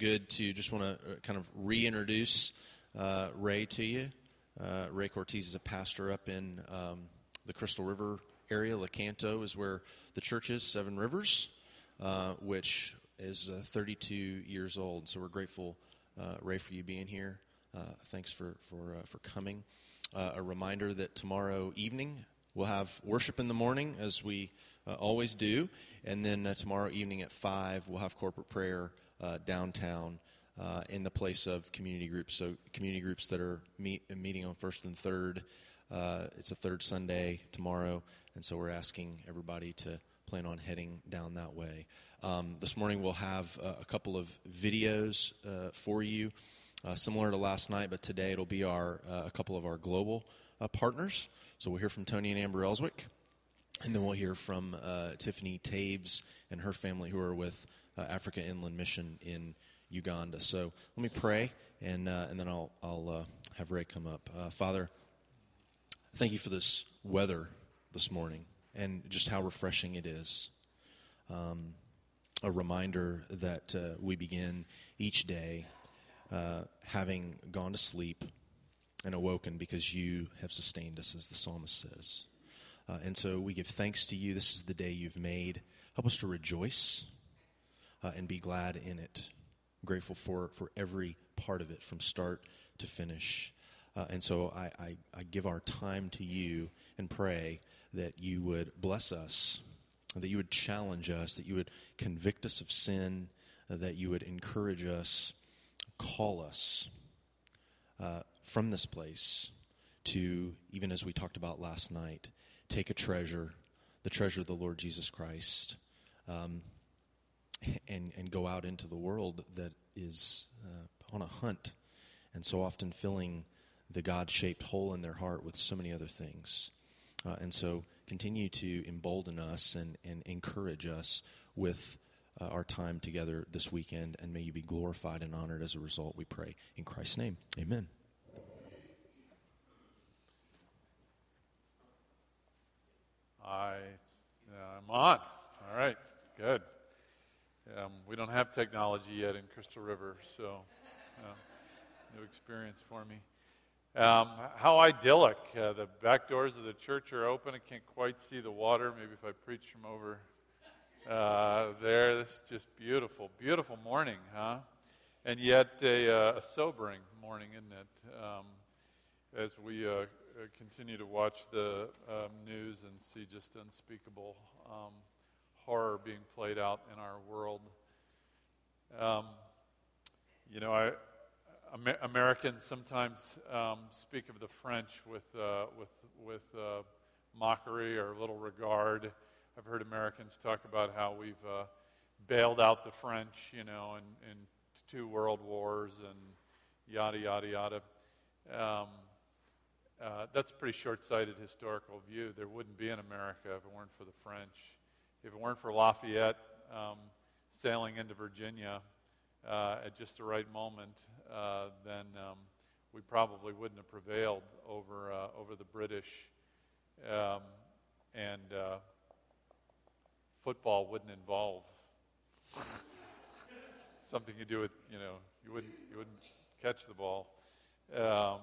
good to just want to kind of reintroduce uh, Ray to you. Uh, Ray Cortez is a pastor up in um, the Crystal River area. Lecanto is where the church is, Seven Rivers, uh, which is uh, 32 years old. So we're grateful, uh, Ray, for you being here. Uh, thanks for for for coming. a reminder that tomorrow evening we'll have worship in the morning, as we always do, and then tomorrow evening at five we'll have corporate prayer downtown uh, in the place of community groups. So community groups that are meet, meeting on first and third. Uh, it's a third Sunday tomorrow, and so we're asking everybody to plan on heading down that way. Um, this morning we'll have uh, a couple of videos uh, for you, uh, similar to last night, but today it'll be our uh, a couple of our global partners. So we'll hear from Tony and Amber Elswick, and then we'll hear from Tiffany Taves and her family who are with Africa Inland Mission in. Uganda. So let me pray, and, uh, and then I'll, I'll uh, have Ray come up. Uh, Father, thank you for this weather this morning and just how refreshing it is. Um, a reminder that uh, we begin each day uh, having gone to sleep and awoken because you have sustained us, as the psalmist says. Uh, and so we give thanks to you. This is the day you've made. Help us to rejoice and be glad in it grateful for, for every part of it from start to finish. Uh, and so I, I, I, give our time to you and pray that you would bless us, that you would challenge us, that you would convict us of sin, uh, that you would encourage us, call us uh, from this place to, even as we talked about last night, take a treasure, the treasure of the Lord Jesus Christ. Um, and, and go out into the world that is uh, on a hunt and so often filling the God shaped hole in their heart with so many other things. Uh, and so continue to embolden us and, and encourage us with uh, our time together this weekend, and may you be glorified and honored as a result, we pray. In Christ's name, amen. I, I'm on. All right, good. Um, we don't have technology yet in Crystal River, so uh, new experience for me. Um, how idyllic. Uh, the back doors of the church are open. I can't quite see the water. Maybe if I preach from over uh, there. This is just beautiful. Beautiful morning, huh? And yet a, uh, a sobering morning, isn't it? Um, as we uh, continue to watch the um, news and see just unspeakable um, horror being played out in our world. Um, you know, I, Amer- Americans sometimes um, speak of the French with, uh, with, with uh, mockery or little regard. I've heard Americans talk about how we've uh, bailed out the French, you know, in, in two world wars and yada, yada, yada. Um, uh, that's a pretty short sighted historical view. There wouldn't be an America if it weren't for the French. If it weren't for Lafayette um, sailing into Virginia uh, at just the right moment, uh, then um, we probably wouldn't have prevailed over, uh, over the British. Um, and uh, football wouldn't involve something you do with, you know, you wouldn't, you wouldn't catch the ball. Um,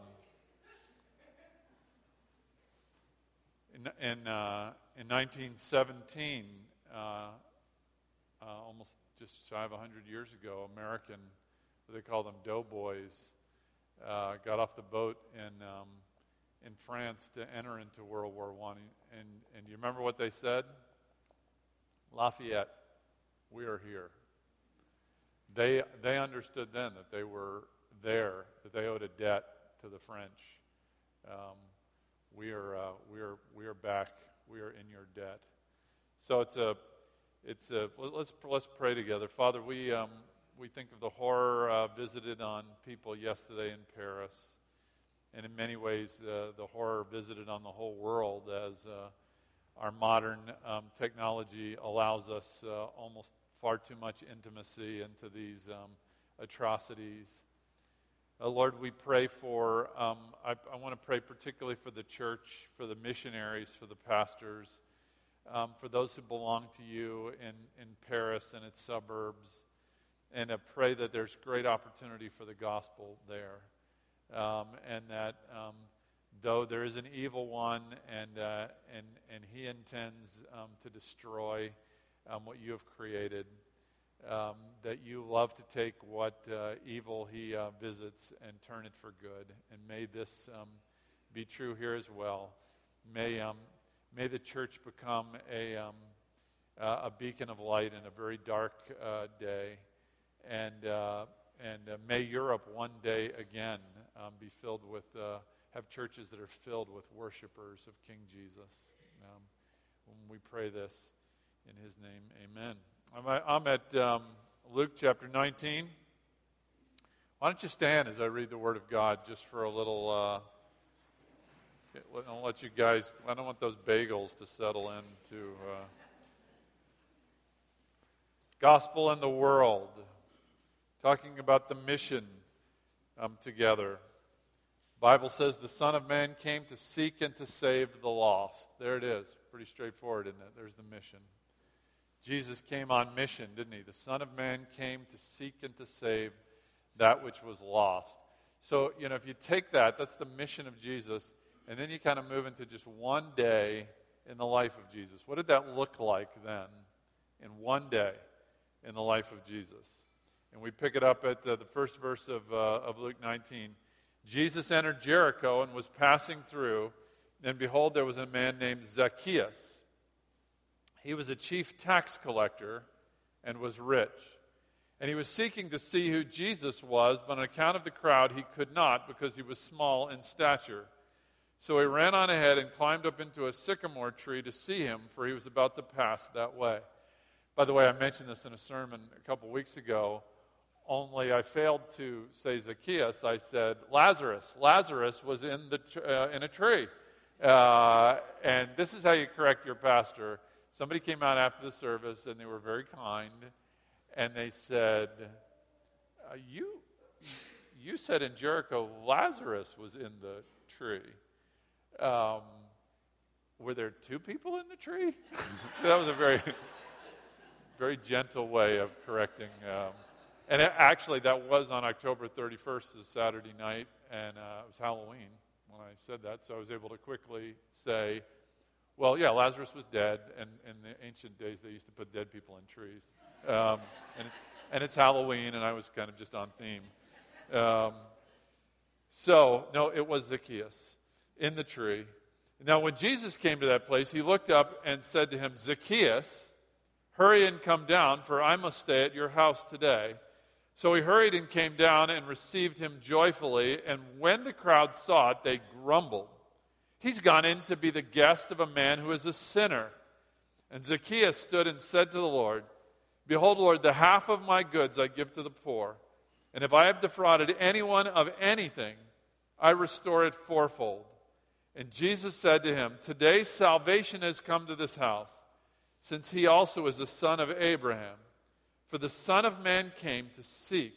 in, in, uh, in 1917, uh, uh, almost just shy of 100 years ago, American, they call them doughboys, uh, got off the boat in, um, in France to enter into World War I. And, and you remember what they said? Lafayette, we are here. They, they understood then that they were there, that they owed a debt to the French. Um, we, are, uh, we, are, we are back. We are in your debt. So it's a, it's a, let's, let's pray together. Father, we, um, we think of the horror uh, visited on people yesterday in Paris, and in many ways, uh, the horror visited on the whole world as uh, our modern um, technology allows us uh, almost far too much intimacy into these um, atrocities. Uh, Lord, we pray for, um, I, I want to pray particularly for the church, for the missionaries, for the pastors um, for those who belong to you in, in Paris and its suburbs. and uh, pray that there's great opportunity for the gospel there. Um, and that um, though there is an evil one and, uh, and, and he intends um, to destroy um, what you have created, um, that you love to take what uh, evil he uh, visits and turn it for good. And may this be true here as well. May, um, may the church become a, um, uh, a beacon of light in a very dark uh, day. And, uh, and uh, may Europe one day again um, be filled with, have churches that are filled with worshipers of King Jesus. Um, we pray this in his name, amen. I'm, I'm at um, Luke chapter 19. Why don't you stand as I read the Word of God just for a little. I'll let you guys, I don't want those bagels to settle into. Uh, gospel in the world, talking about the mission um, together. Bible says the Son of Man came to seek and to save the lost. There it is. Pretty straightforward, isn't it? There's the mission. Jesus came on mission, didn't he? The Son of Man came to seek and to save that which was lost. So, you know, if you take that, that's the mission of Jesus, and then you kind of move into just one day in the life of Jesus. What did that look like then in one day in the life of Jesus? And we pick it up at uh, the first verse of, uh, of Luke 19. Jesus entered Jericho and was passing through, and behold, there was a man named Zacchaeus he was a chief tax collector and was rich. And he was seeking to see who Jesus was, but on account of the crowd, he could not because he was small in stature. So he ran on ahead and climbed up into a sycamore tree to see him, for he was about to pass that way. By the way, I mentioned this in a sermon a couple weeks ago, only I failed to say Zacchaeus. I said Lazarus. Lazarus was in, the, uh, in a tree. Uh, and this is how you correct your pastor somebody came out after the service and they were very kind and they said, uh, you, you said in Jericho Lazarus was in the tree. Um, were there two people in the tree? that was a very, very gentle way of correcting. Um, and it, actually, that was on October 31st, is Saturday night, and uh, it was Halloween when I said that. So I was able to quickly say, well, yeah, Lazarus was dead, and in the ancient days they used to put dead people in trees. Um, and, it's, and it's Halloween, and I was kind of just on theme. Um, so, no, it was Zacchaeus in the tree. Now, when Jesus came to that place, he looked up and said to him, Zacchaeus, hurry and come down, for I must stay at your house today. So he hurried and came down and received him joyfully. And when the crowd saw it, they grumbled. He's gone in to be the guest of a man who is a sinner. And Zacchaeus stood and said to the Lord, Behold, Lord, the half of my goods I give to the poor. And if I have defrauded anyone of anything, I restore it fourfold. And Jesus said to him, Today salvation has come to this house, since he also is a son of Abraham. For the Son of Man came to seek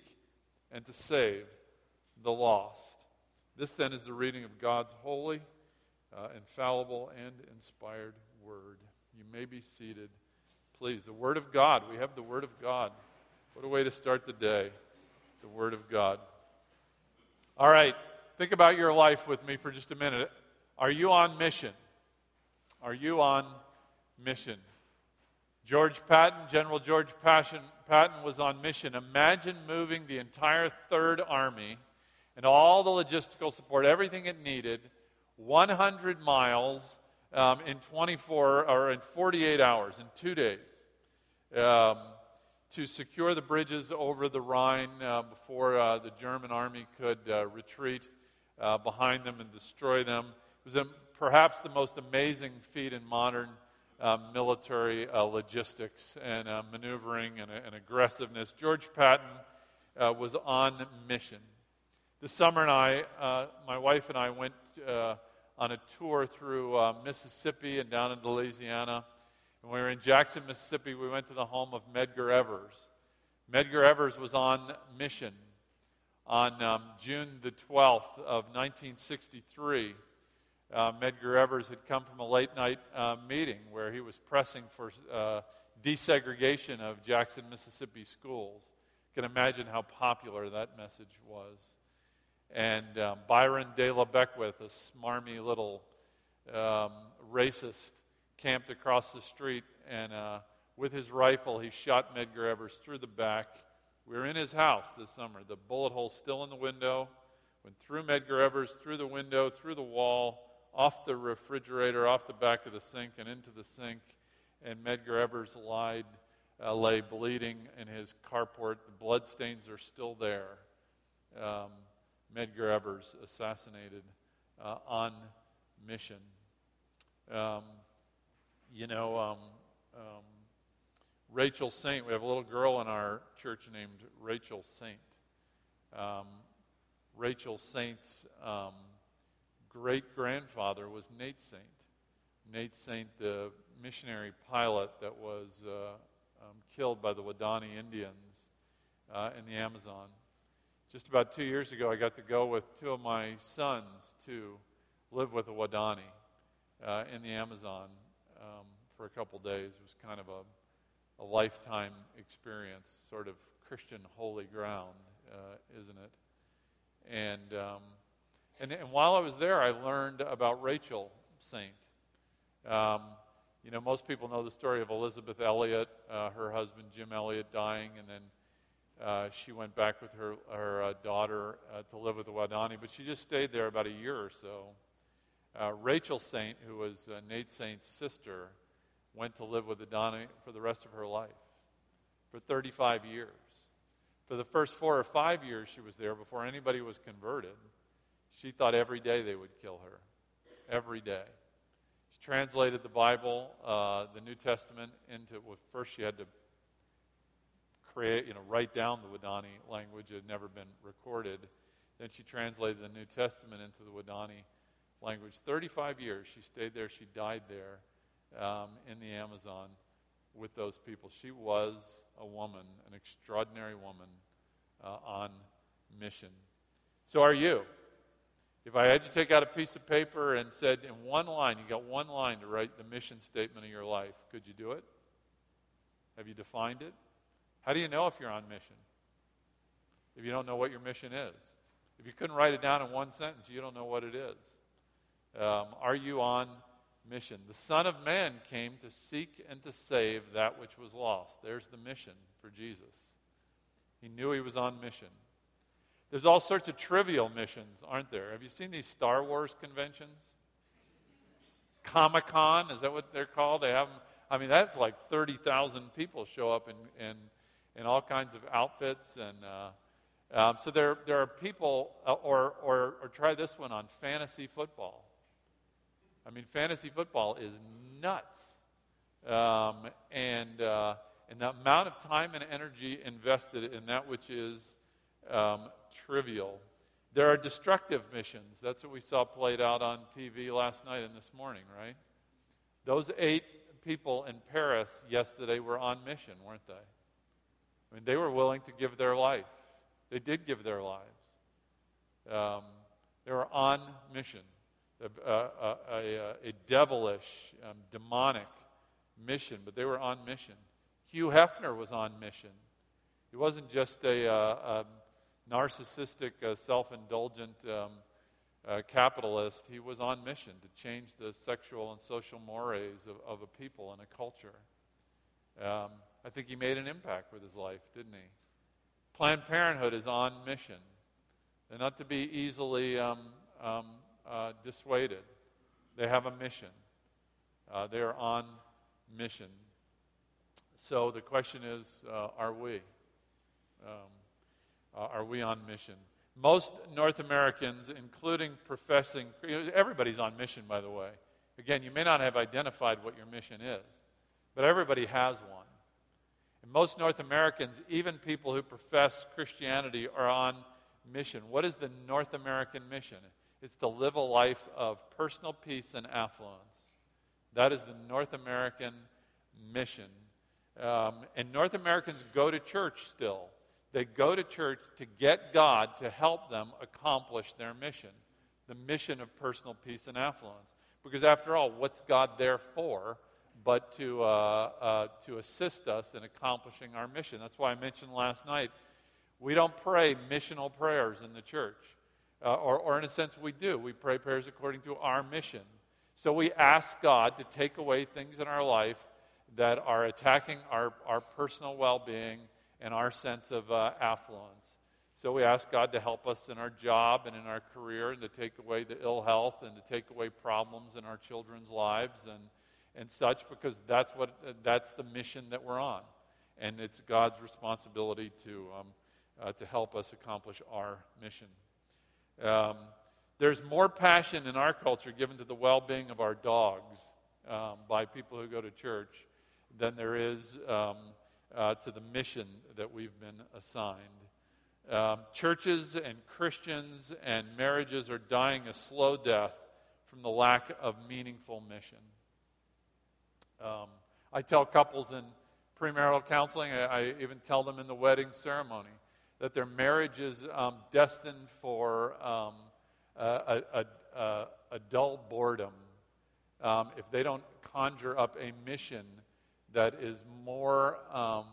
and to save the lost. This then is the reading of God's holy uh, infallible and inspired word. You may be seated. Please, the Word of God. We have the Word of God. What a way to start the day. The Word of God. All right, think about your life with me for just a minute. Are you on mission? Are you on mission? George Patton, General George Patton, Patton was on mission. Imagine moving the entire Third Army and all the logistical support, everything it needed 100 miles um, in 24 or in 48 hours, in two days, um, to secure the bridges over the Rhine uh, before uh, the German army could uh, retreat uh, behind them and destroy them. Was a, perhaps the most amazing feat in modern um, military uh, logistics and uh, maneuvering and, and, aggressiveness. George Patton was on mission. This summer, and I, my wife and I went on a tour through uh, Mississippi and down into Louisiana. And we were in Jackson, Mississippi. We went to the home of Medgar Evers. Medgar Evers was on mission on um, June the 12th of 1963. Uh, Medgar Evers had come from a late night uh, meeting where he was pressing for uh, desegregation of Jackson, Mississippi schools. You can imagine how popular that message was. And um, Byron de la Beckwith, a smarmy little um, racist, camped across the street, and uh, with his rifle, he shot Medgar Evers through the back. We were in his house this summer. The bullet hole still in the window. Went through Medgar Evers, through the window, through the wall, off the refrigerator, off the back of the sink, and into the sink. And Medgar Evers lied, uh, lay bleeding in his carport. The bloodstains are still there. Um, Medgar Evers assassinated uh, on mission. Um, you know, um, um, Rachel Saint, we have a little girl in our church named Rachel Saint. Um, Rachel Saint's um, great grandfather was Nate Saint. Nate Saint, the missionary pilot that was uh, um, killed by the Waodani Indians uh, in the Amazon. Just about two years ago, I got to go with two of my sons to live with the Waodani uh, in the Amazon um, for a couple days. It was kind of a, a lifetime experience, sort of Christian holy ground, uh, isn't it? And, um, and, and while I was there, I learned about Rachel Saint. Um, you know, most people know the story of Elisabeth Elliot, uh, her husband Jim Elliot dying, and then uh, she went back with her, her uh, daughter uh, to live with the Waodani, but she just stayed there about a year or so. Uh, Rachel Saint, who was uh, Nate Saint's sister, went to live with the Waodani for the rest of her life, for 35 years. For the first four or five years she was there, before anybody was converted, she thought every day they would kill her. Every day. She translated the Bible, uh, the New Testament, into, well, first she had to create, you know, write down the Waodani language. It had never been recorded. Then she translated the New Testament into the Waodani language. 35 years she stayed there. She died there um, in the Amazon with those people. She was a woman, an extraordinary woman uh, on mission. So are you. If I had you take out a piece of paper and said in one line, you got one line to write the mission statement of your life, could you do it? Have you defined it? How do you know if you're on mission? If you don't know what your mission is. If you couldn't write it down in one sentence, you don't know what it is. Um, are you on mission? The Son of Man came to seek and to save that which was lost. There's the mission for Jesus. He knew he was on mission. There's all sorts of trivial missions, aren't there? Have you seen these Star Wars conventions? Comic Con, is that what they're called? They have, them. I mean, that's like 30,000 people show up in, in in all kinds of outfits. And uh, um, so there, there are people, uh, or, or, or try this one on fantasy football. I mean, fantasy football is nuts. Um, and, uh, and the amount of time and energy invested in that which is um, trivial. There are destructive missions. That's what we saw played out on TV last night and this morning, right? Those eight people in Paris yesterday were on mission, weren't they? I mean, they were willing to give their life. They did give their lives. Um, they were on mission, a, a, a, a devilish, um, demonic mission, but they were on mission. Hugh Hefner was on mission. He wasn't just a, uh, narcissistic, uh, self indulgent um, uh, capitalist. He was on mission to change the sexual and social mores of, of a people and a culture. Um, I think he made an impact with his life, didn't he? Planned Parenthood is on mission. They're not to be easily um, um, uh, dissuaded. They have a mission. Uh, they are on mission. So the question is uh, are we? Uh, are we on mission? Most North Americans, including professing, everybody's on mission, by the way. Again, you may not have identified what your mission is, but everybody has one. And most North Americans, even people who profess Christianity, are on mission. What is the North American mission? It's to live a life of personal peace and affluence. That is the North American mission. Um, and North Americans go to church still. They go to church to get God to help them accomplish their mission the mission of personal peace and affluence. Because after all, what's God there for? but to, uh, uh, to assist us in accomplishing our mission. That's why I mentioned last night We don't pray missional prayers in the church. Uh, or, or, in a sense, we do. We pray prayers according to our mission. So we ask God to take away things in our life that are attacking our, our personal well being and our sense of uh, affluence. So we ask God to help us in our job and in our career and to take away the ill health and to take away problems in our children's lives and, and such because that's, what, that's the mission that we're on. And it's God's responsibility to, um, uh, to help us accomplish our mission. Um, there's more passion in our culture given to the well being of our dogs um, by people who go to church than there is um, uh, to the mission that we've been assigned. Um, churches and Christians and marriages are dying a slow death from the lack of meaningful mission. Um, I tell couples in premarital counseling, I, I, even tell them in the wedding ceremony, that their marriage is um, destined for um, a, a, a, a, dull boredom um, if they don't conjure up a mission that is more um,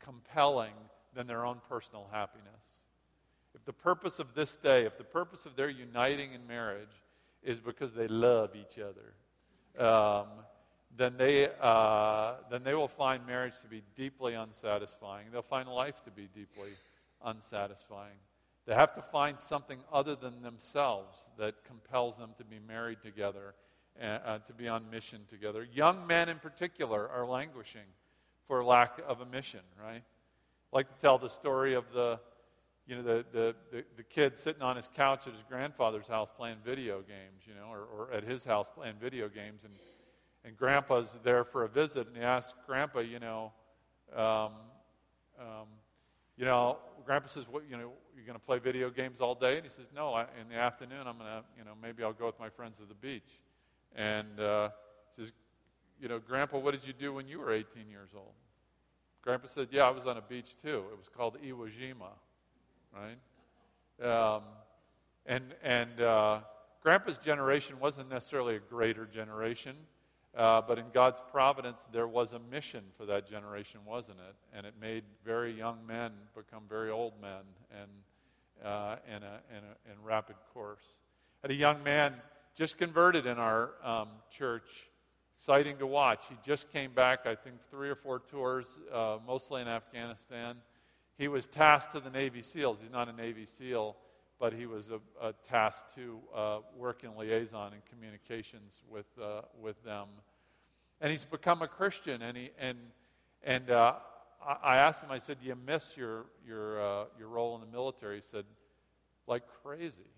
compelling than their own personal happiness. If the purpose of this day, if the purpose of their uniting in marriage is because they love each other, um, then, they, uh, then they will find marriage to be deeply unsatisfying. They'll find life to be deeply unsatisfying. They have to find something other than themselves that compels them to be married together uh, to be on mission together. Young men, in particular, are languishing for lack of a mission, right? I like to tell the story of the, you know, the, the, the, the, kid sitting on his couch at his grandfather's house playing video games, you know, or, or at his house playing video games. And, and grandpa's there for a visit, and he asks grandpa, you know, um, um, you know, grandpa says, what, you know, you're going to play video games all day? And he says, no, I, in the afternoon, I'm going to, you know, maybe I'll go with my friends to the beach. And uh, says, you know, grandpa, what did you do when you were 18 years old? Grandpa said, Yeah, I was on a beach too. It was called Iwo Jima, right? Um, and and uh, Grandpa's generation wasn't necessarily a greater generation, uh, but in God's providence, there was a mission for that generation, wasn't it? And it made very young men become very old men and uh, in, a, in, a, in rapid course. Had a young man just converted in our um, church exciting to watch. He just came back, I think, three or four tours, uh, mostly in Afghanistan. He was tasked to the Navy SEALs. He's not a Navy SEAL, but he was a, a tasked to uh, work in liaison and communications with, uh, with them. And he's become a Christian, and, he, and, and uh, I asked him, I said, Do you miss your, your, uh, your role in the military? He said, Like crazy.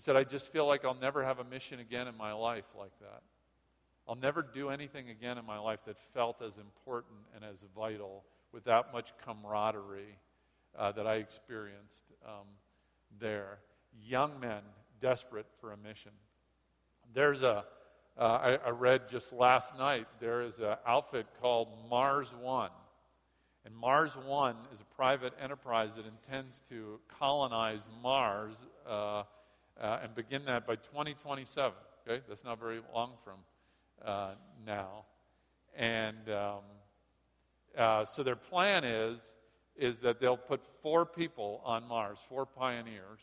He said, I just feel like I'll never have a mission again in my life like that. I'll never do anything again in my life that felt as important and as vital with that much camaraderie uh, that I experienced um, there. Young men desperate for a mission. There's a. Uh, I, I read just last night, there is an outfit called Mars One. And Mars One is a private enterprise that intends to colonize Mars uh, uh, and begin that by 2027. Okay, that's not very long from uh, now. And um, uh, so their plan is, is that they'll put four people on Mars, four pioneers.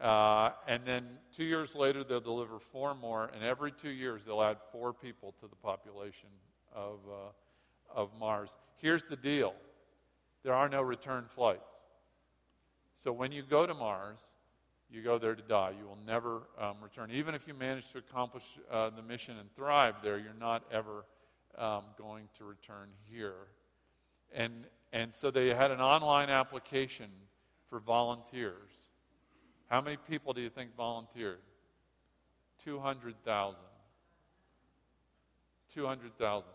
Uh, and then two years later, they'll deliver four more. And every two years, they'll add four people to the population of, uh, of Mars. Here's the deal there are no return flights. So when you go to Mars, you go there to die. You will never um, return. Even if you manage to accomplish uh, the mission and thrive there, you're not ever um, going to return here. And, and so they had an online application for volunteers. How many people do you think volunteered? 200,000. 200,000.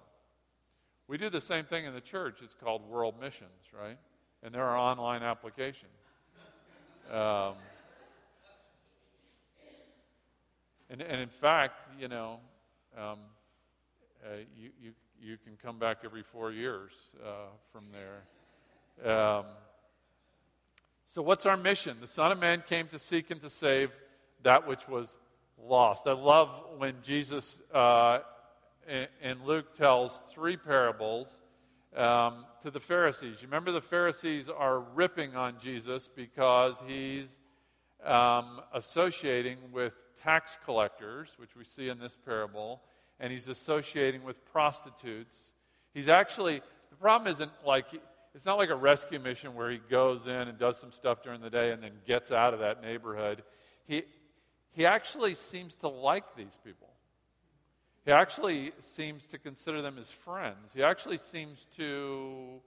We do the same thing in the church. It's called World Missions, right? And there are online applications. Um, And, and in fact, you know, um, uh, you, you, you can come back every four years uh, from there. Um, so, what's our mission? The Son of Man came to seek and to save that which was lost. I love when Jesus uh, in, Luke tells three parables um, to the Pharisees. You remember the Pharisees are ripping on Jesus because he's um, associating with tax collectors, which we see in this parable, and he's associating with prostitutes. He's actually, the problem isn't like, it's not like a rescue mission where he goes in and does some stuff during the day and then gets out of that neighborhood. He, he actually seems to like these people. He actually seems to consider them as friends. He actually seems to,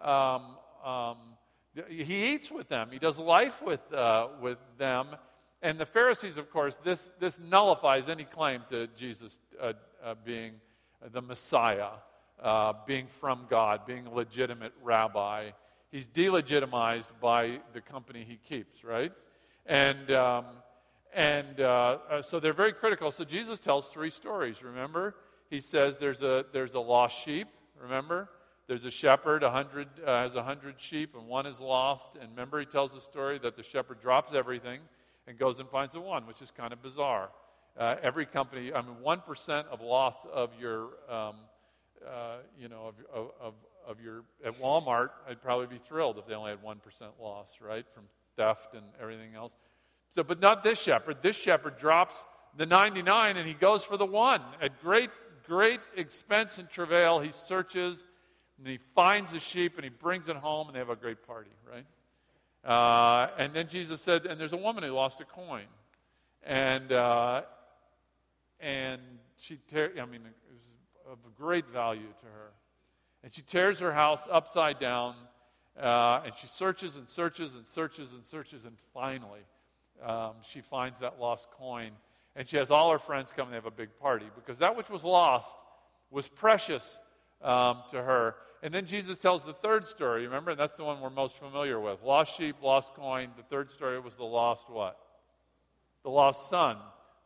um, um, he eats with them. He does life with, uh, with them. And the Pharisees, of course, this, this nullifies any claim to Jesus uh, uh, being the Messiah, uh, being from God, being a legitimate rabbi. He's delegitimized by the company he keeps, right? And um, and uh, uh, so they're very critical. So Jesus tells three stories, remember? He says there's a, there's a lost sheep, remember? There's a shepherd, a hundred, uh, has a hundred sheep, and one is lost. And remember, he tells the story that the shepherd drops everything and goes and finds the one, which is kind of bizarre. Uh, every company, I mean, 1% of loss of your, um, uh, you know, of, of, of your, at Walmart, I'd probably be thrilled if they only had 1% loss, right, from theft and everything else. So, but not this shepherd. This shepherd drops the 99 and he goes for the one. At great, great expense and travail, he searches and he finds the sheep and he brings it home and they have a great party, right? Uh, and then Jesus said, and there's a woman who lost a coin. And, uh, and she, tear, I mean, it was of great value to her. And she tears her house upside down uh, and she searches and searches and searches and searches and finally, um, she finds that lost coin. And she has all her friends come and they have a big party because that which was lost was precious um, to her. And then Jesus tells the third story, remember? And that's the one we're most familiar with. Lost sheep, lost coin. The third story was the lost what? The lost son.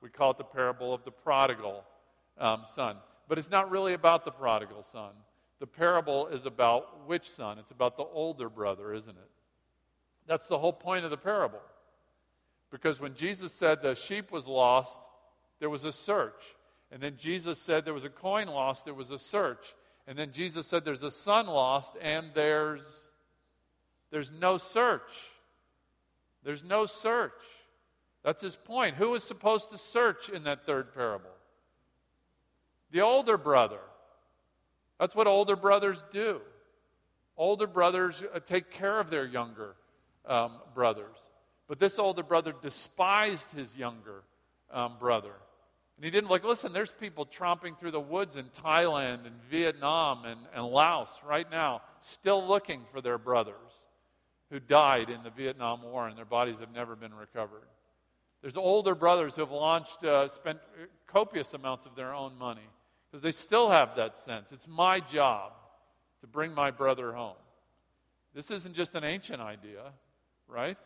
We call it the parable of the prodigal um, son. But it's not really about the prodigal son. The parable is about which son? It's about the older brother, isn't it? That's the whole point of the parable. Because when Jesus said the sheep was lost, there was a search. And then Jesus said there was a coin lost, there was a search. And then Jesus said there's a son lost, and there's, there's no search. There's no search. That's his point. Who was supposed to search in that third parable? The older brother. That's what older brothers do. Older brothers uh, take care of their younger um, brothers. But this older brother despised his younger um, brother. And he didn't like, listen, there's people tromping through the woods in Thailand and Vietnam and, and Laos right now, still looking for their brothers who died in the Vietnam War and their bodies have never been recovered. There's older brothers who have launched, uh, spent copious amounts of their own money because they still have that sense. It's my job to bring my brother home. This isn't just an ancient idea, right?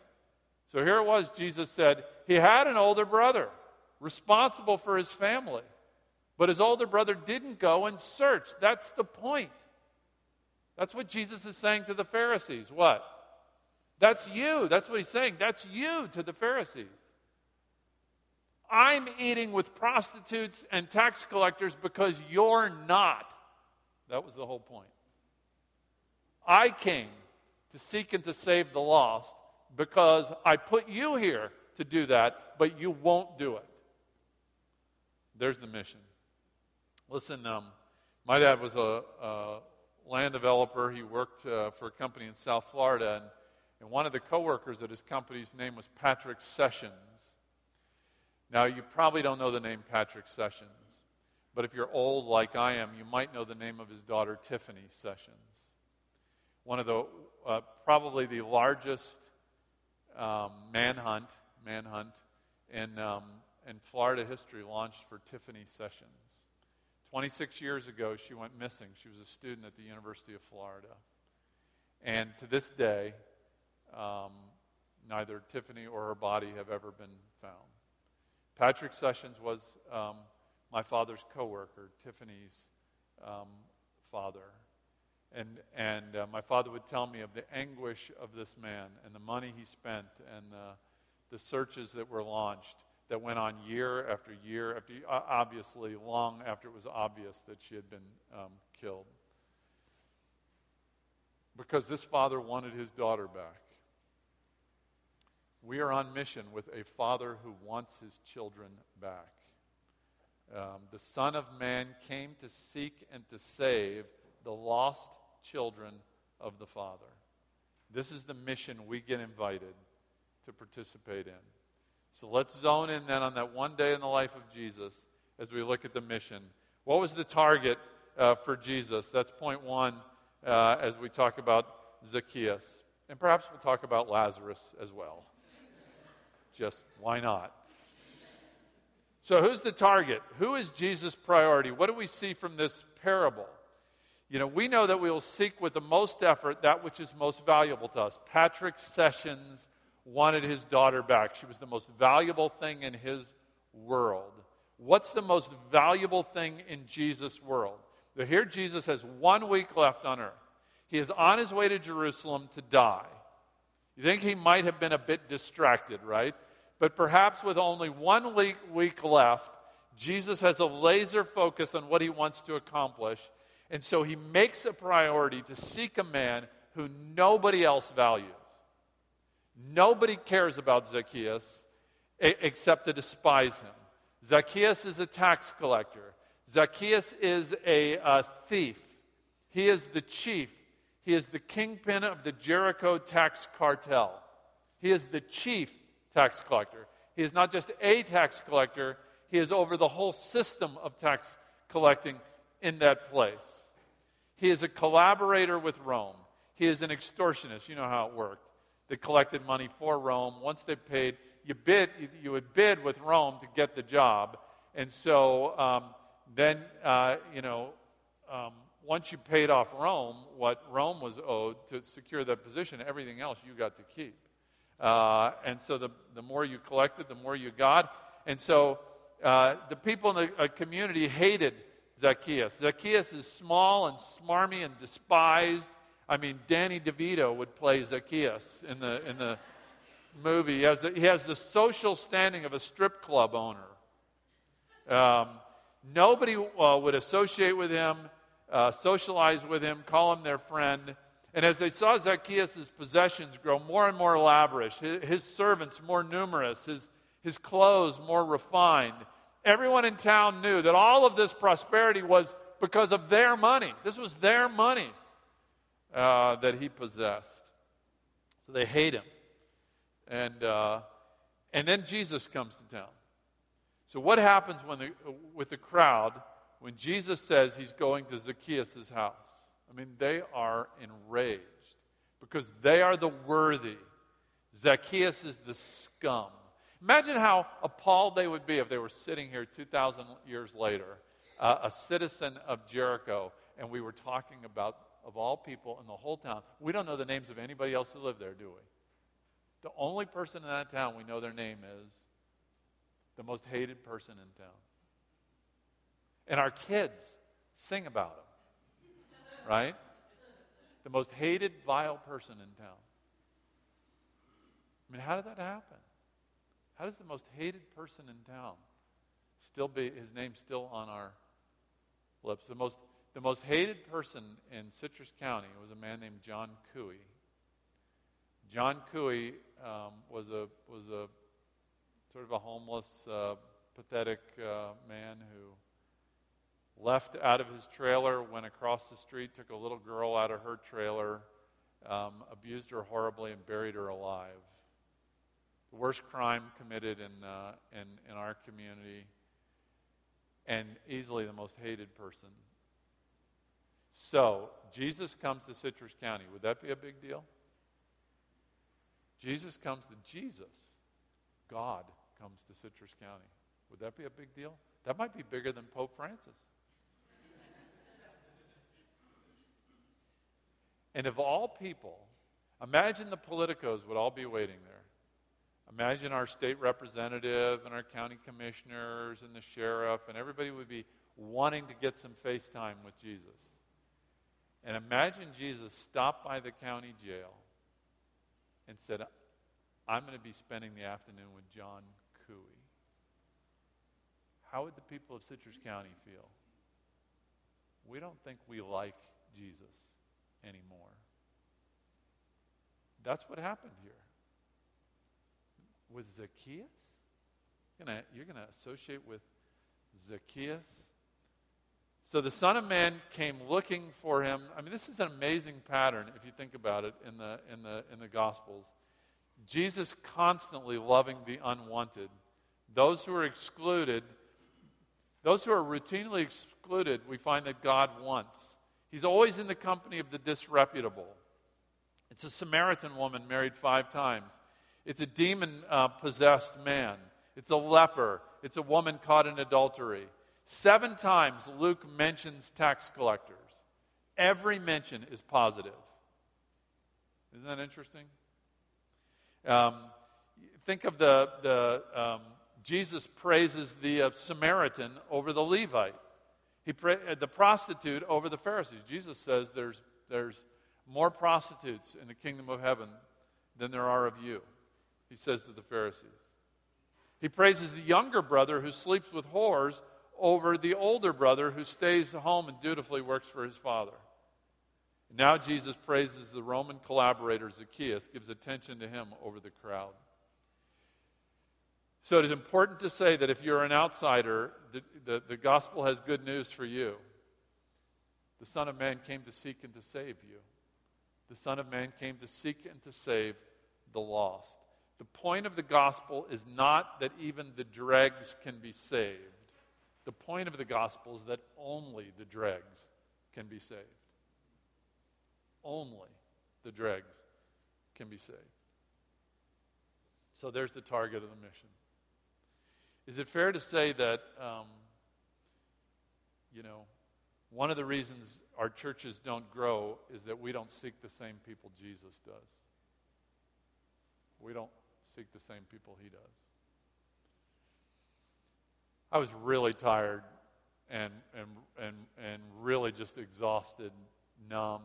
So here it was, Jesus said, he had an older brother responsible for his family. But his older brother didn't go and search. That's the point. That's what Jesus is saying to the Pharisees. What? That's you. That's what he's saying. That's you to the Pharisees. I'm eating with prostitutes and tax collectors because you're not. That was the whole point. I came to seek and to save the lost because I put you here to do that, but you won't do it. There's the mission. Listen, um, my dad was a, a, land developer. He worked uh, for a company in South Florida, and, and one of the coworkers at his company's name was Patrick Sessions. Now, you probably don't know the name Patrick Sessions, but if you're old like I am, you might know the name of his daughter, Tiffany Sessions. One of the, uh, probably the largest um, manhunt, manhunt in, um, in Florida history launched for Tiffany Sessions. 26 years ago, she went missing. She was a student at the University of Florida. And to this day, um, neither Tiffany or her body have ever been found. Patrick Sessions was um, my father's coworker, Tiffany's um, father. And, and uh, my father would tell me of the anguish of this man and the money he spent and the searches that were launched that went on year after year after obviously long after it was obvious that she had been um, killed. because this father wanted his daughter back. We are on mission with a father who wants his children back. Um, the Son of Man came to seek and to save the lost children of the Father. This is the mission we get invited to participate in. So let's zone in then on that one day in the life of Jesus as we look at the mission. What was the target uh, for Jesus? That's point one uh, as we talk about Zacchaeus. And perhaps we'll talk about Lazarus as well. Just why not? So, who's the target? Who is Jesus' priority? What do we see from this parable? You know, we know that we will seek with the most effort that which is most valuable to us. Patrick Sessions wanted his daughter back. She was the most valuable thing in his world. What's the most valuable thing in Jesus' world? So here Jesus has one week left on earth. He is on his way to Jerusalem to die. You think he might have been a bit distracted, right? But perhaps with only one week, week left, Jesus has a laser focus on what he wants to accomplish. And so he makes a priority to seek a man who nobody else values. Nobody cares about Zacchaeus except to despise him. Zacchaeus is a tax collector. Zacchaeus is a, a thief. He is the chief. He is the kingpin of the Jericho tax cartel. He is the chief tax collector. He is not just a tax collector, he is over the whole system of tax collecting in that place. He is a collaborator with Rome. He is an extortionist. You know how it worked. They collected money for Rome. Once they paid, you bid, you would bid with Rome to get the job. And so um, then, uh, you know, um, once you paid off Rome, what Rome was owed to secure that position, everything else you got to keep. Uh, and so the, the more you collected, the more you got. And so uh, the people in the uh, community hated Zacchaeus. Zacchaeus is small and smarmy and despised. I mean, Danny DeVito would play Zacchaeus in the, in the movie. He has the, he has the social standing of a strip club owner. Um, nobody uh, would associate with him, uh, socialize with him, call him their friend. And as they saw Zacchaeus' possessions grow more and more lavish, his, his servants more numerous, his, his clothes more refined, everyone in town knew that all of this prosperity was because of their money. This was their money uh, that he possessed. So they hate him. And, uh, and then Jesus comes to town. So, what happens when the, with the crowd when Jesus says he's going to Zacchaeus' house? I mean, they are enraged because they are the worthy. Zacchaeus is the scum. Imagine how appalled they would be if they were sitting here 2,000 years later, uh, a citizen of Jericho, and we were talking about, of all people in the whole town, we don't know the names of anybody else who lived there, do we? The only person in that town we know their name is the most hated person in town. And our kids sing about him right? The most hated, vile person in town. I mean, how did that happen? How does the most hated person in town still be, his name still on our lips? The most, the most hated person in Citrus County was a man named John Couey. John Couey um, was, a, was a sort of a homeless, uh, pathetic uh, man who left out of his trailer, went across the street, took a little girl out of her trailer, um, abused her horribly, and buried her alive. The worst crime committed in, uh, in, in our community, and easily the most hated person. So, Jesus comes to Citrus County. Would that be a big deal? Jesus comes to Jesus. God comes to Citrus County. Would that be a big deal? That might be bigger than Pope Francis. And of all people, imagine the politicos would all be waiting there. Imagine our state representative and our county commissioners and the sheriff, and everybody would be wanting to get some FaceTime with Jesus. And imagine Jesus stopped by the county jail and said, I'm going to be spending the afternoon with John Couey. How would the people of Citrus County feel? We don't think we like Jesus anymore. that's what happened here. With Zacchaeus? You're going to associate with Zacchaeus? So the Son of Man came looking for him. I mean, this is an amazing pattern if you think about it in the, in the, in the Gospels. Jesus constantly loving the unwanted. Those who are excluded, those who are routinely excluded, we find that God wants. He's always in the company of the disreputable. It's a Samaritan woman married five times. It's a demon uh, possessed man. It's a leper. It's a woman caught in adultery. Seven times Luke mentions tax collectors. Every mention is positive. Isn't that interesting? Um, think of the, the um, Jesus praises the uh, Samaritan over the Levite. He pra- uh, the prostitute over the Pharisees. Jesus says there's, there's more prostitutes in the kingdom of heaven than there are of you, he says to the Pharisees. He praises the younger brother who sleeps with whores over the older brother who stays home and dutifully works for his father. Now Jesus praises the Roman collaborator Zacchaeus, gives attention to him over the crowd. So it is important to say that if you're an outsider, the, the, the, gospel has good news for you. The Son of Man came to seek and to save you. The Son of Man came to seek and to save the lost. The point of the gospel is not that even the dregs can be saved. The point of the gospel is that only the dregs can be saved. Only the dregs can be saved. So there's the target of the mission. Is it fair to say that, um, you know, one of the reasons our churches don't grow is that we don't seek the same people Jesus does? We don't seek the same people he does. I was really tired and, and, and, and really just exhausted, numb.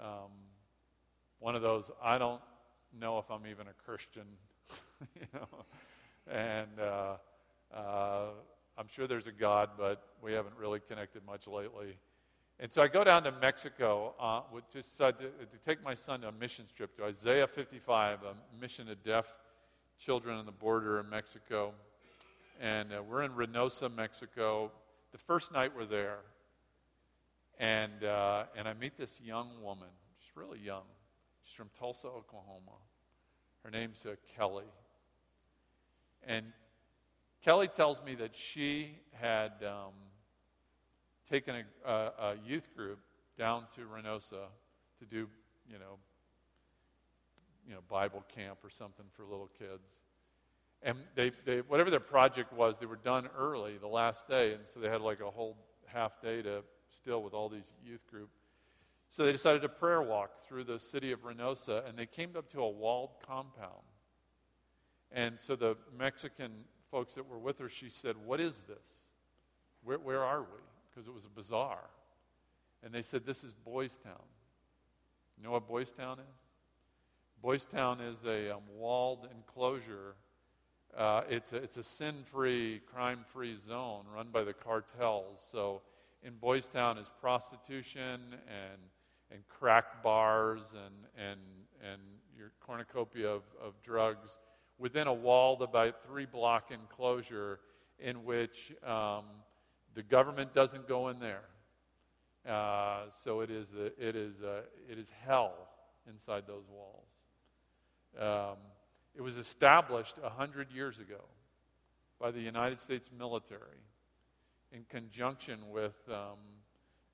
Um, one of those, I don't know if I'm even a Christian, you know and uh, uh, I'm sure there's a God, but we haven't really connected much lately. And so I go down to Mexico uh, with just to, to, take my son to a mission trip to Isaiah 55, a mission to deaf children on the border in Mexico. And uh, we're in Reynosa, Mexico. The first night we're there, and uh, and I meet this young woman. She's really young. She's from Tulsa, Oklahoma. Her name's uh, Kelly. And Kelly tells me that she had um, taken a, a, a, youth group down to Reynosa to do, you know, you know, Bible camp or something for little kids. And they, they, whatever their project was, they were done early the last day, and so they had like a whole half day to still with all these youth group. So they decided to prayer walk through the city of Reynosa, and they came up to a walled compound. And so the Mexican folks that were with her, she said, What is this? Where, where are we? Because it was a bazaar. And they said, This is Boys Town. You know what Boys Town is? Boys Town is a um, walled enclosure. Uh, it's a, it's a sin free, crime free zone run by the cartels. So in Boys Town is prostitution and, and crack bars and, and, and your cornucopia of, of drugs within a walled about three block enclosure in which um, the government doesn't go in there. Uh, so it is, the, it, is, uh, it is hell inside those walls. Um, it was established 100 years ago by the United States military in conjunction with um,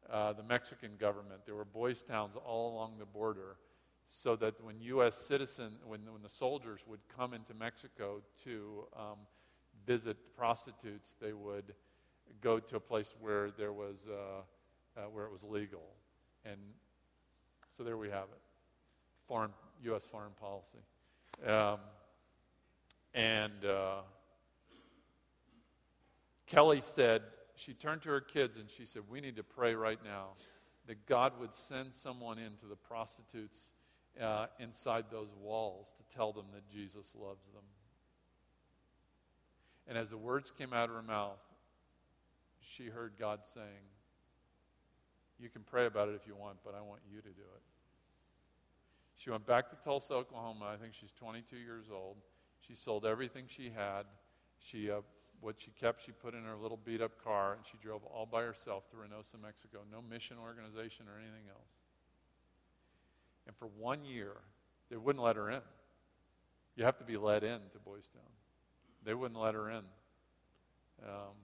uh, the Mexican government. There were boys' towns all along the border so that when U.S. citizen, when, when the soldiers would come into Mexico to um, visit prostitutes, they would go to a place where there was uh, uh, where it was legal, and so there we have it, foreign U.S. foreign policy, um, and uh, Kelly said she turned to her kids and she said, "We need to pray right now." That God would send someone into the prostitutes' uh, inside those walls to tell them that Jesus loves them. And as the words came out of her mouth, she heard God saying, You can pray about it if you want, but I want you to do it. She went back to Tulsa, Oklahoma. I think she's 22 years old. She sold everything she had. She, uh, what she kept, she put in her little beat up car, and she drove all by herself to Reynosa, Mexico. No mission organization or anything else. And for one year, they wouldn't let her in. You have to be let in to Boys Town. They wouldn't let her in. Um,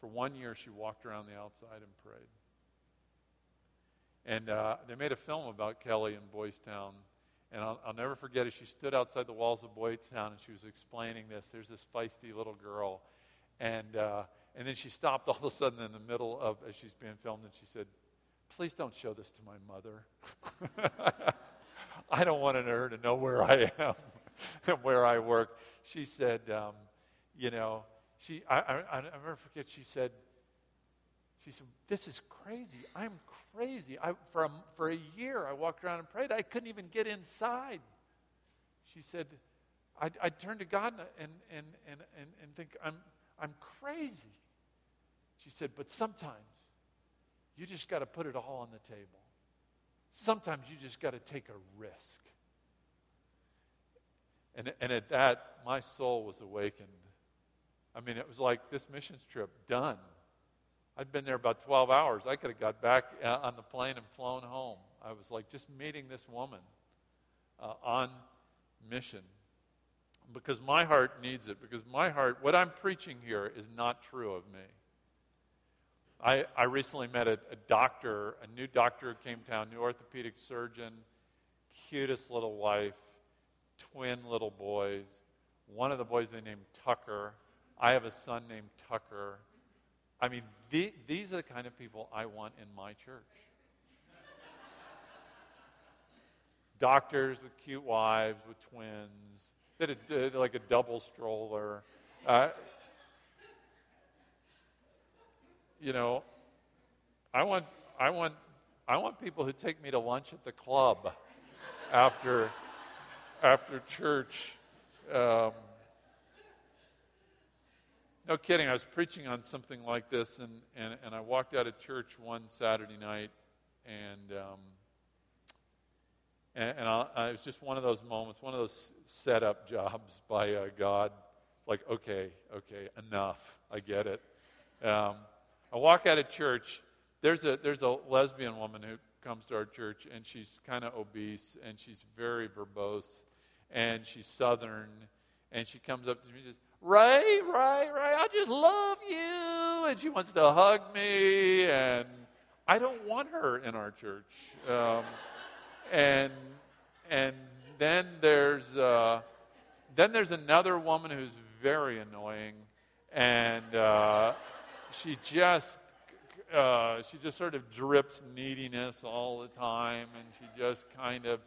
for one year, she walked around the outside and prayed. And uh, they made a film about Kelly in Boys Town. And I'll, I'll, never forget it. She stood outside the walls of Boytown and she was explaining this. There's this feisty little girl. And, uh, and then she stopped all of a sudden in the middle of, as she's being filmed, and she said, Please don't show this to my mother. I don't want her to know where I am and where I work. She said, um, You know, she, I, I, I never forget, she said, she said, This is crazy. I'm crazy. I, for, a, for a year, I walked around and prayed. I couldn't even get inside. She said, I'd, I'd turn to God and, and, and, and, and think, I'm, I'm crazy. She said, But sometimes you just got to put it all on the table. Sometimes you just got to take a risk. And, and at that, my soul was awakened. I mean, it was like this missions trip done. I'd been there about 12 hours. I could have got back uh, on the plane and flown home. I was like just meeting this woman uh, on mission because my heart needs it. Because my heart, what I'm preaching here is not true of me. I, I recently met a, a doctor, a new doctor who came to town, new orthopedic surgeon, cutest little wife, twin little boys. One of the boys they named Tucker. I have a son named Tucker. I mean, the, these are the kind of people I want in my church. Doctors with cute wives, with twins, that did like a double stroller. Uh, you know, I want, I want, I want people who take me to lunch at the club after, after church. Um, no kidding. I was preaching on something like this, and, and, and I walked out of church one Saturday night, and um, and, and I, I, it was just one of those moments, one of those setup jobs by uh, God. Like, okay, okay, enough. I get it. Um, I walk out of church. There's a there's a lesbian woman who comes to our church, and she's kind of obese, and she's very verbose, and she's southern, and she comes up to me and says, Ray, Ray, Ray, I just love you. And she wants to hug me. And I don't want her in our church. Um, and, and then there's, uh, then there's another woman who's very annoying. And uh, she just uh, she just sort of drips neediness all the time, and she just kind of,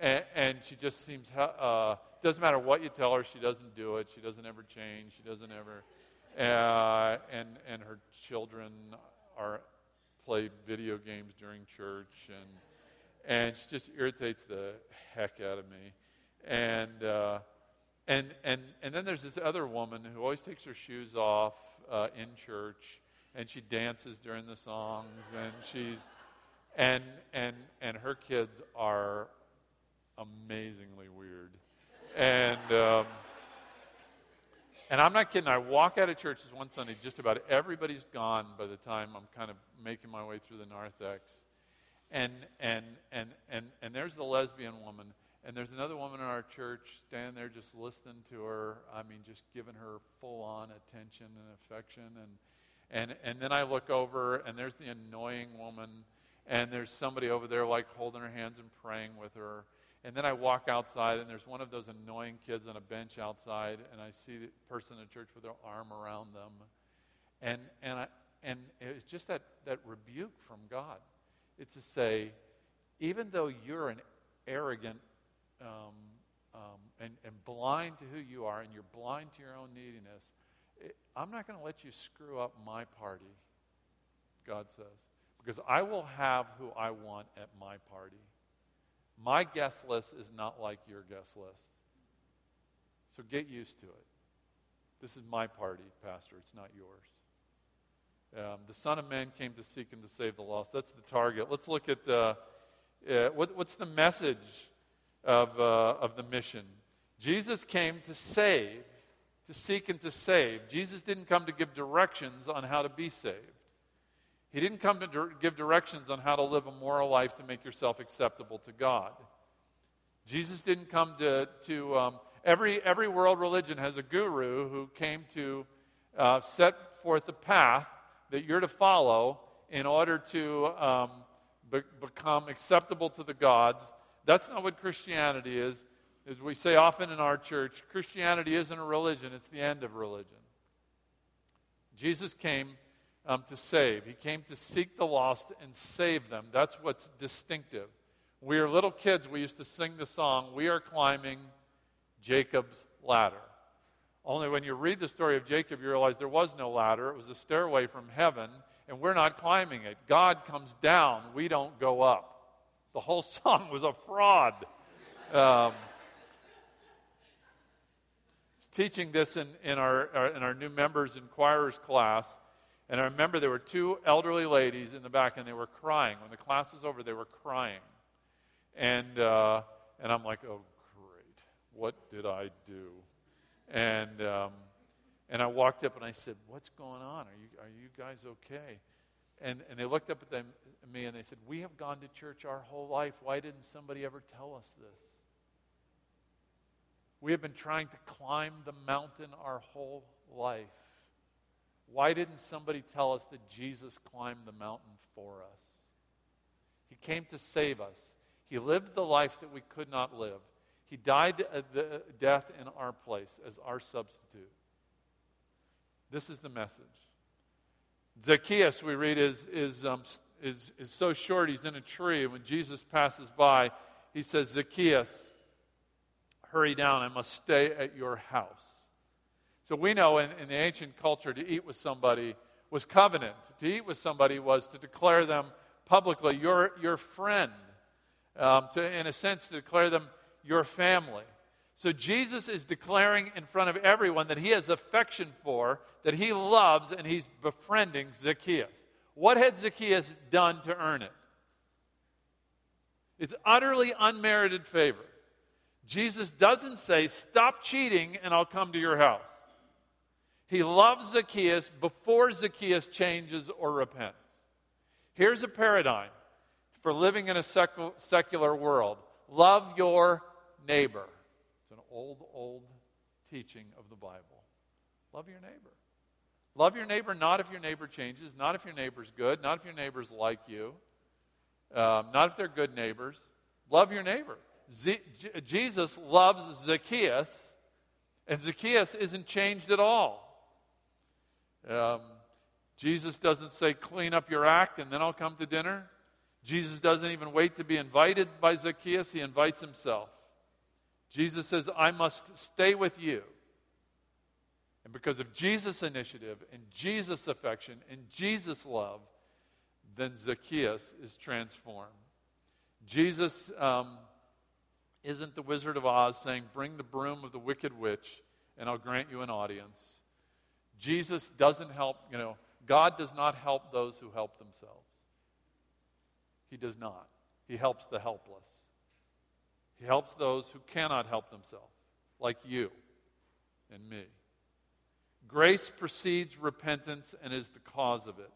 and, and she just seems uh, doesn't matter what you tell her, she doesn't do it. She doesn't ever change. She doesn't ever. Uh, and and her children are play video games during church, and and she just irritates the heck out of me. And uh, and and and then there's this other woman who always takes her shoes off uh, in church, and she dances during the songs, and she's and and and her kids are amazingly weird and, um, and I'm not kidding. I walk out of church this one Sunday, just about everybody's gone by the time I'm kind of making my way through the narthex. And, and, and, and, and there's the lesbian woman. And there's another woman in our church standing there just listening to her. I mean, just giving her full on attention and affection. And, and, and then I look over, and there's the annoying woman. And there's somebody over there, like, holding her hands and praying with her. And then I walk outside, and there's one of those annoying kids on a bench outside, and I see the person in church with their arm around them. And, and, I, and it's just that, that rebuke from God. It's to say, even though you're an arrogant um, um, and, and blind to who you are, and you're blind to your own neediness, it, I'm not going to let you screw up my party, God says, because I will have who I want at my party. My guest list is not like your guest list. So get used to it. This is my party, Pastor. It's not yours. Um, the Son of Man came to seek and to save the lost. That's the target. Let's look at uh, uh, what, what's the message of, uh, of the mission. Jesus came to save, to seek and to save. Jesus didn't come to give directions on how to be saved. He didn't come to give directions on how to live a moral life to make yourself acceptable to God. Jesus didn't come to, to um, every, every world religion has a guru who came to uh, set forth a path that you're to follow in order to um, be- become acceptable to the gods. That's not what Christianity is. As we say often in our church, Christianity isn't a religion, it's the end of religion. Jesus came um, to save, He came to seek the lost and save them. That's what's distinctive. We are little kids, we used to sing the song, We are climbing Jacob's ladder. Only when you read the story of Jacob, you realize there was no ladder. It was a stairway from heaven, and we're not climbing it. God comes down, we don't go up. The whole song was a fraud. Um, teaching this in, in, our, our, in our new members inquirers class, and I remember there were two elderly ladies in the back, and they were crying. When the class was over, they were crying. And, uh, and I'm like, oh, great. What did I do? And, um, and I walked up and I said, What's going on? Are you, are you guys okay? And, and they looked up at, them, at me and they said, We have gone to church our whole life. Why didn't somebody ever tell us this? We have been trying to climb the mountain our whole life. Why didn't somebody tell us that Jesus climbed the mountain for us? He came to save us. He lived the life that we could not live. He died the death in our place as our substitute. This is the message. Zacchaeus, we read, is, is, um, is, is so short, he's in a tree. And when Jesus passes by, he says, Zacchaeus, hurry down. I must stay at your house. So we know in, in the ancient culture, to eat with somebody was covenant. To eat with somebody was to declare them publicly your, your friend. Um, to, in a sense, to declare them your family. So Jesus is declaring in front of everyone that he has affection for, that he loves, and he's befriending Zacchaeus. What had Zacchaeus done to earn it? It's utterly unmerited favor. Jesus doesn't say, Stop cheating and I'll come to your house. He loves Zacchaeus before Zacchaeus changes or repents. Here's a paradigm for living in a secular world love your neighbor. It's an old, old teaching of the Bible. Love your neighbor. Love your neighbor not if your neighbor changes, not if your neighbor's good, not if your neighbor's like you, um, not if they're good neighbors. Love your neighbor. Z- J- Jesus loves Zacchaeus, and Zacchaeus isn't changed at all. Um, Jesus doesn't say, clean up your act and then I'll come to dinner. Jesus doesn't even wait to be invited by Zacchaeus, he invites himself. Jesus says, I must stay with you. And because of Jesus' initiative and Jesus' affection and Jesus' love, then Zacchaeus is transformed. Jesus um, isn't the Wizard of Oz saying, Bring the broom of the wicked witch and I'll grant you an audience. Jesus doesn't help, you know, God does not help those who help themselves. He does not. He helps the helpless. He helps those who cannot help themselves, like you and me. Grace precedes repentance and is the cause of it.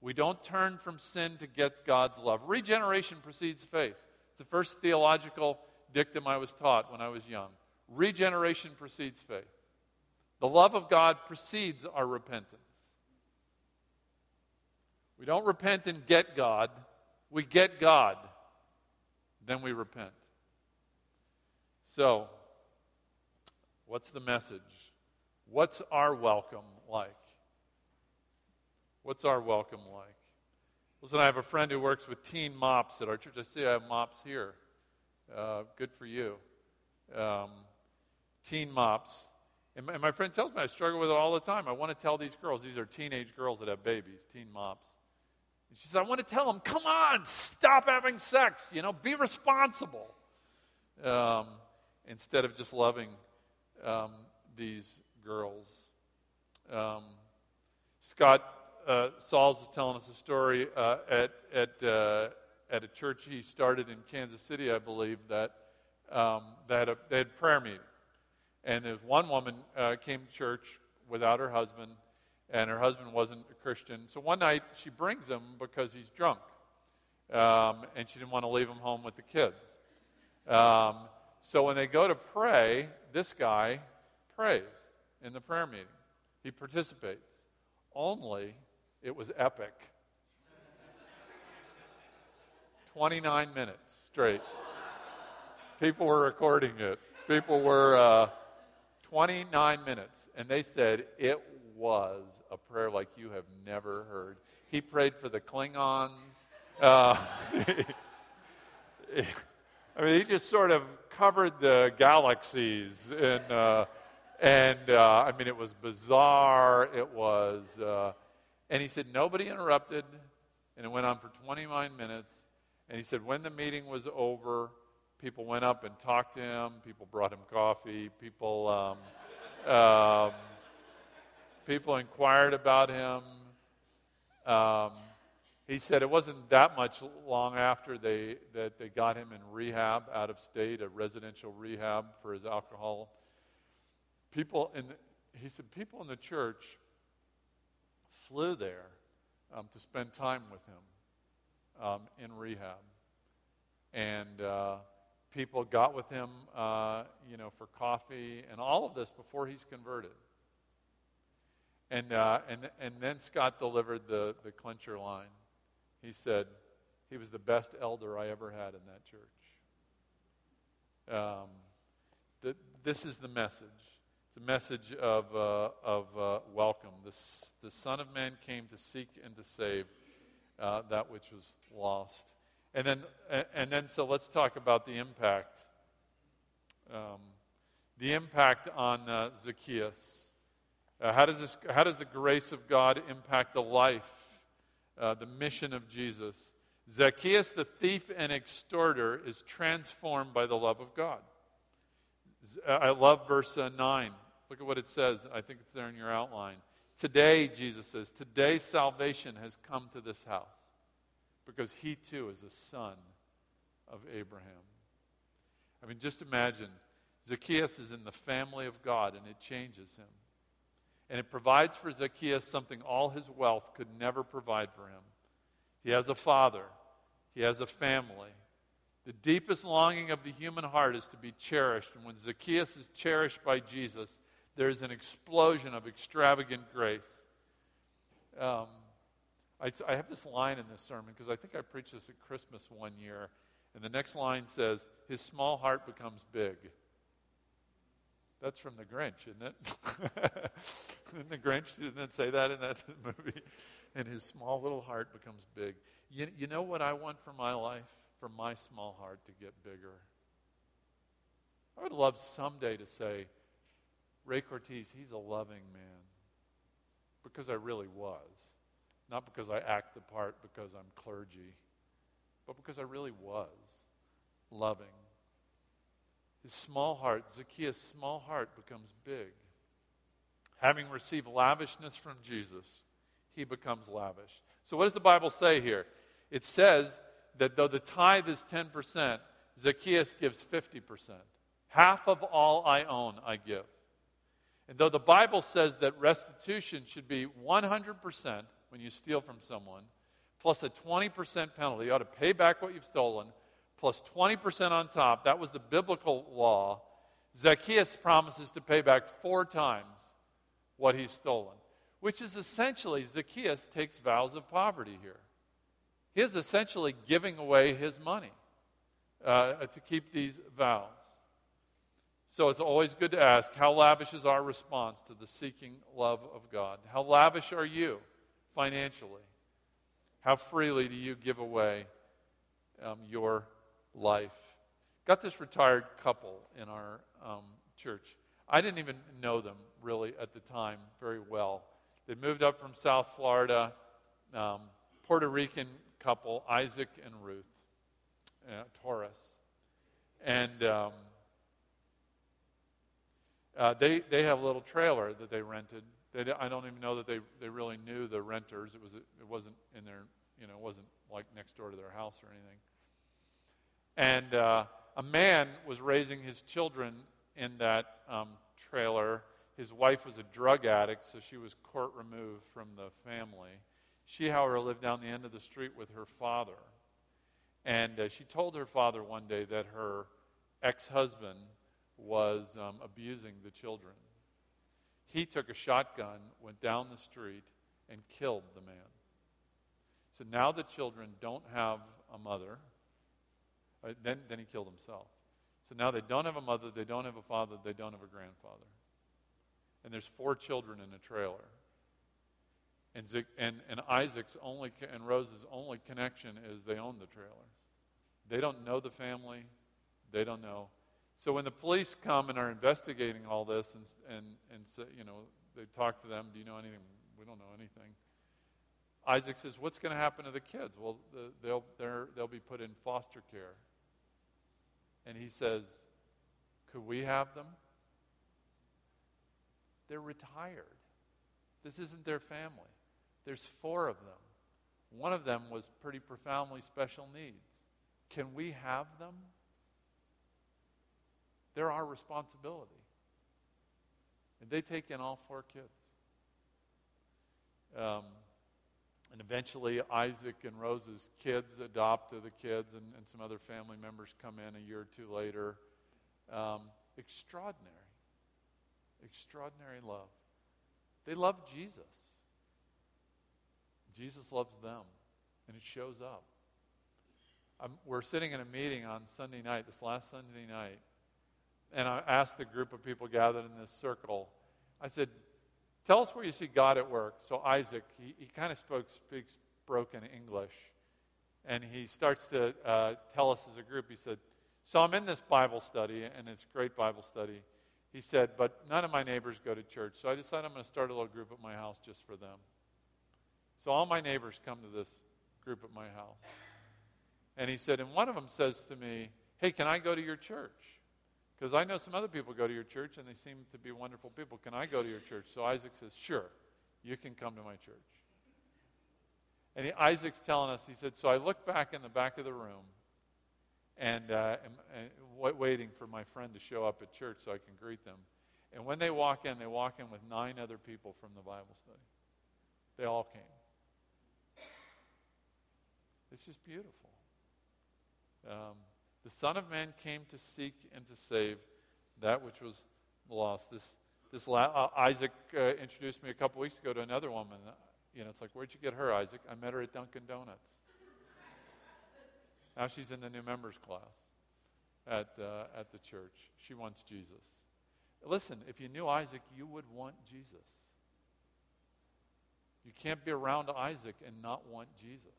We don't turn from sin to get God's love. Regeneration precedes faith. It's the first theological dictum I was taught when I was young. Regeneration precedes faith. The love of God precedes our repentance. We don't repent and get God, we get God, then we repent. So, what's the message? What's our welcome like? What's our welcome like? Listen, I have a friend who works with teen MOPS at our church. I see I have MOPS here. Uh, good for you. Um, teen MOPS. And my, and my friend tells me I struggle with it all the time. I want to tell these girls, these are teenage girls that have babies, teen MOPS. And she says, I want to tell them, come on, stop having sex, you know, be responsible. Um, instead of just loving um, these girls. Um, Scott uh, Sauls was telling us a story uh, at, at, uh, at a church he started in Kansas City, I believe, that um, they, had a, they had prayer meeting. And there's one woman uh, came to church without her husband, and her husband wasn't a Christian. So one night she brings him because he's drunk, um, and she didn't want to leave him home with the kids. Um, so when they go to pray, this guy prays in the prayer meeting. He participates. Only it was epic. 29 minutes straight. People were recording it. People were uh, 29 minutes. And they said it was a prayer like you have never heard. He prayed for the Klingons. Uh, I mean, he just sort of covered the galaxies. And, uh, and uh, I mean, it was bizarre. It was. Uh, and he said, nobody interrupted. And it went on for 29 minutes. And he said, when the meeting was over, people went up and talked to him. People brought him coffee. People, um, um, people inquired about him. Um, he said it wasn't that much long after they, that they got him in rehab out of state, a residential rehab for his alcohol. People in, the, he said, people in the church flew there um, to spend time with him um, in rehab. And uh, people got with him, uh, you know, for coffee and all of this before he's converted. And, uh, and, and then Scott delivered the, the clincher line. He said, he was the best elder I ever had in that church. Um, the, this is the message. It's a message of, uh, of uh, welcome. The, the Son of Man came to seek and to save uh, that which was lost. And then, and then, so let's talk about the impact. Um, the impact on uh, Zacchaeus. Uh, how, does this, how does the grace of God impact the life, uh, the mission of Jesus? Zacchaeus, the thief and extorter, is transformed by the love of God. I love verse uh, 9. Look at what it says. I think it's there in your outline. Today, Jesus says, today salvation has come to this house because he too is a son of Abraham. I mean, just imagine Zacchaeus is in the family of God and it changes him. And it provides for Zacchaeus something all his wealth could never provide for him. He has a father, he has a family. The deepest longing of the human heart is to be cherished. And when Zacchaeus is cherished by Jesus, there's an explosion of extravagant grace. Um, I, I have this line in this sermon because I think I preached this at Christmas one year. And the next line says, His small heart becomes big. That's from the Grinch, isn't it? didn't the Grinch didn't say that in that movie? And his small little heart becomes big. You, you know what I want for my life? For my small heart to get bigger. I would love someday to say, Ray Cortese, he's a loving man. Because I really was. Not because I act the part because I'm clergy, but because I really was loving. His small heart, Zacchaeus' small heart, becomes big. Having received lavishness from Jesus, he becomes lavish. So, what does the Bible say here? It says that though the tithe is 10%, Zacchaeus gives 50%. Half of all I own, I give. And though the Bible says that restitution should be 100% when you steal from someone, plus a 20% penalty, you ought to pay back what you've stolen, plus 20% on top, that was the biblical law. Zacchaeus promises to pay back four times what he's stolen, which is essentially Zacchaeus takes vows of poverty here. He is essentially giving away his money uh, to keep these vows. So it's always good to ask how lavish is our response to the seeking love of God? How lavish are you financially? How freely do you give away um, your life? Got this retired couple in our um, church. I didn't even know them really at the time very well. They moved up from South Florida, um, Puerto Rican couple, Isaac and Ruth uh, Torres. And um, uh, they, they have a little trailer that they rented. They, I don't even know that they, they really knew the renters. It, was, it wasn't in their, you know, it wasn't like next door to their house or anything. And uh, a man was raising his children in that um, trailer. His wife was a drug addict, so she was court removed from the family. She, however, lived down the end of the street with her father. And uh, she told her father one day that her ex husband was um, abusing the children. He took a shotgun, went down the street, and killed the man. So now the children don't have a mother. Uh, then, then he killed himself. So now they don't have a mother, they don't have a father, they don't have a grandfather. And there's four children in a trailer. And, and, and Isaac's only and Rose's only connection is they own the trailer. They don't know the family. They don't know. So when the police come and are investigating all this and, and, and say, you know, they talk to them, do you know anything? We don't know anything. Isaac says, what's going to happen to the kids? Well, the, they'll, they'll be put in foster care. And he says, could we have them? They're retired. This isn't their family. There's four of them. One of them was pretty profoundly special needs. Can we have them? They're our responsibility. And they take in all four kids. Um, and eventually, Isaac and Rose's kids adopt the kids, and, and, some other family members come in a year or two later. Um, extraordinary. Extraordinary love. They love Jesus. Jesus loves them, and it shows up. Um, we're sitting in a meeting on Sunday night, this last Sunday night, and I asked the group of people gathered in this circle, I said, Tell us where you see God at work. So Isaac, he, he kind of spoke, speaks broken English. And he starts to uh, tell us as a group, he said, So I'm in this Bible study, and it's a great Bible study. He said, But none of my neighbors go to church. So I decided I'm going to start a little group at my house just for them. So all my neighbors come to this group at my house. And he said, and one of them says to me, Hey, can I go to your church? Because I know some other people go to your church and they seem to be wonderful people. Can I go to your church? So Isaac says, Sure, you can come to my church. And he, Isaac's telling us, he said, So I look back in the back of the room and, uh, am, and waiting for my friend to show up at church so I can greet them. And when they walk in, they walk in with nine other people from the Bible study. They all came. It's just beautiful. Um, the Son of Man came to seek and to save that which was lost. This, this la- uh, Isaac uh, introduced me a couple weeks ago to another woman. You know, it's like, where'd you get her, Isaac? I met her at Dunkin' Donuts. now she's in the new members class at, uh, at the church. She wants Jesus. Listen, if you knew Isaac, you would want Jesus. You can't be around Isaac and not want Jesus.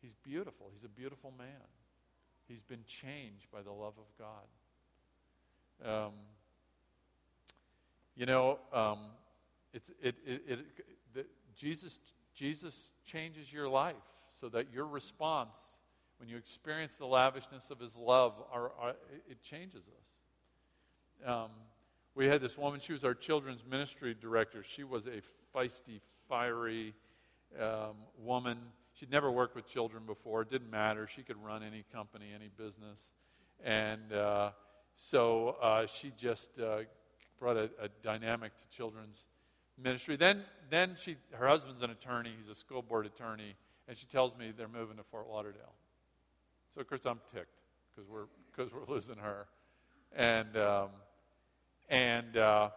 He's beautiful. He's a beautiful man. He's been changed by the love of God. Um, you know, um, it's, it, it, it, the, Jesus, Jesus changes your life so that your response, when you experience the lavishness of his love, are, are, it changes us. Um, we had this woman, she was our children's ministry director. She was a feisty, fiery um, woman. She'd never worked with children before. It didn't matter. She could run any company, any business. And uh, so uh, she just uh, brought a, a, dynamic to children's ministry. Then, then she, her husband's an attorney. He's a school board attorney. And she tells me they're moving to Fort Lauderdale. So, of course, I'm ticked because we're, cause we're losing her. And, um, and uh,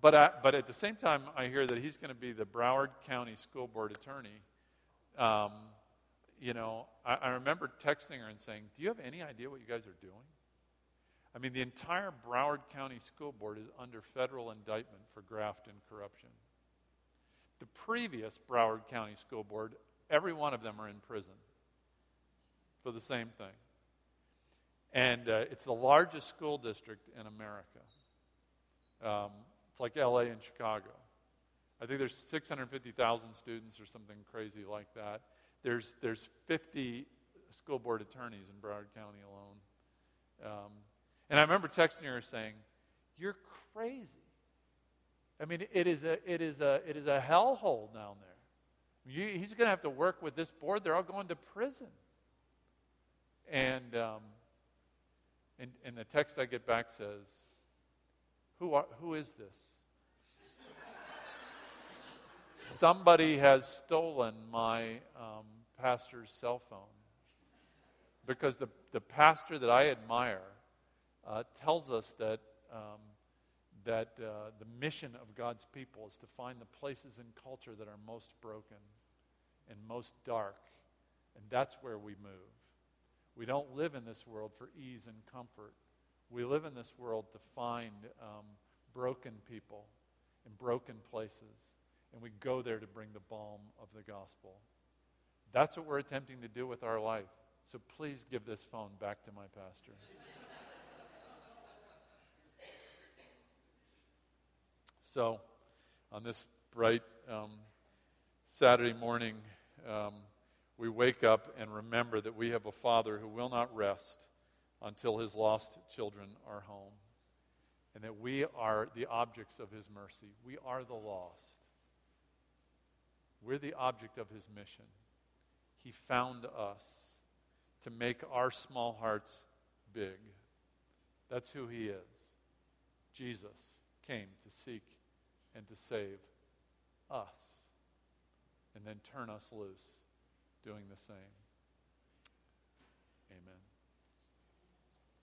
but, I, but at the same time, I hear that he's going to be the Broward County School Board attorney um, you know, I, I remember texting her and saying, Do you have any idea what you guys are doing? I mean, the entire Broward County School Board is under federal indictment for graft and corruption. The previous Broward County School Board, every one of them are in prison for the same thing. And uh, it's the largest school district in America. Um, it's like LA and Chicago. I think there's 650,000 students or something crazy like that. There's, there's 50 school board attorneys in Broward County alone. Um, and I remember texting her saying, You're crazy. I mean, it is a, it is a, it is a hellhole down there. You, he's going to have to work with this board. They're all going to prison. And, um, And, and the text I get back says, Who, are, who is this? Somebody has stolen my um, pastor's cell phone. Because the, the pastor that I admire uh, tells us that, um, that uh, the mission of God's people is to find the places in culture that are most broken and most dark. And that's where we move. We don't live in this world for ease and comfort. We live in this world to find um, broken people in broken places, and we go there to bring the balm of the gospel. That's what we're attempting to do with our life. So please give this phone back to my pastor. so, on this bright um, Saturday morning, um, we wake up and remember that we have a Father who will not rest until his lost children are home, and that we are the objects of his mercy. We are the lost. We're the object of his mission. He found us to make our small hearts big. That's who he is. Jesus came to seek and to save us and then turn us loose doing the same. Amen.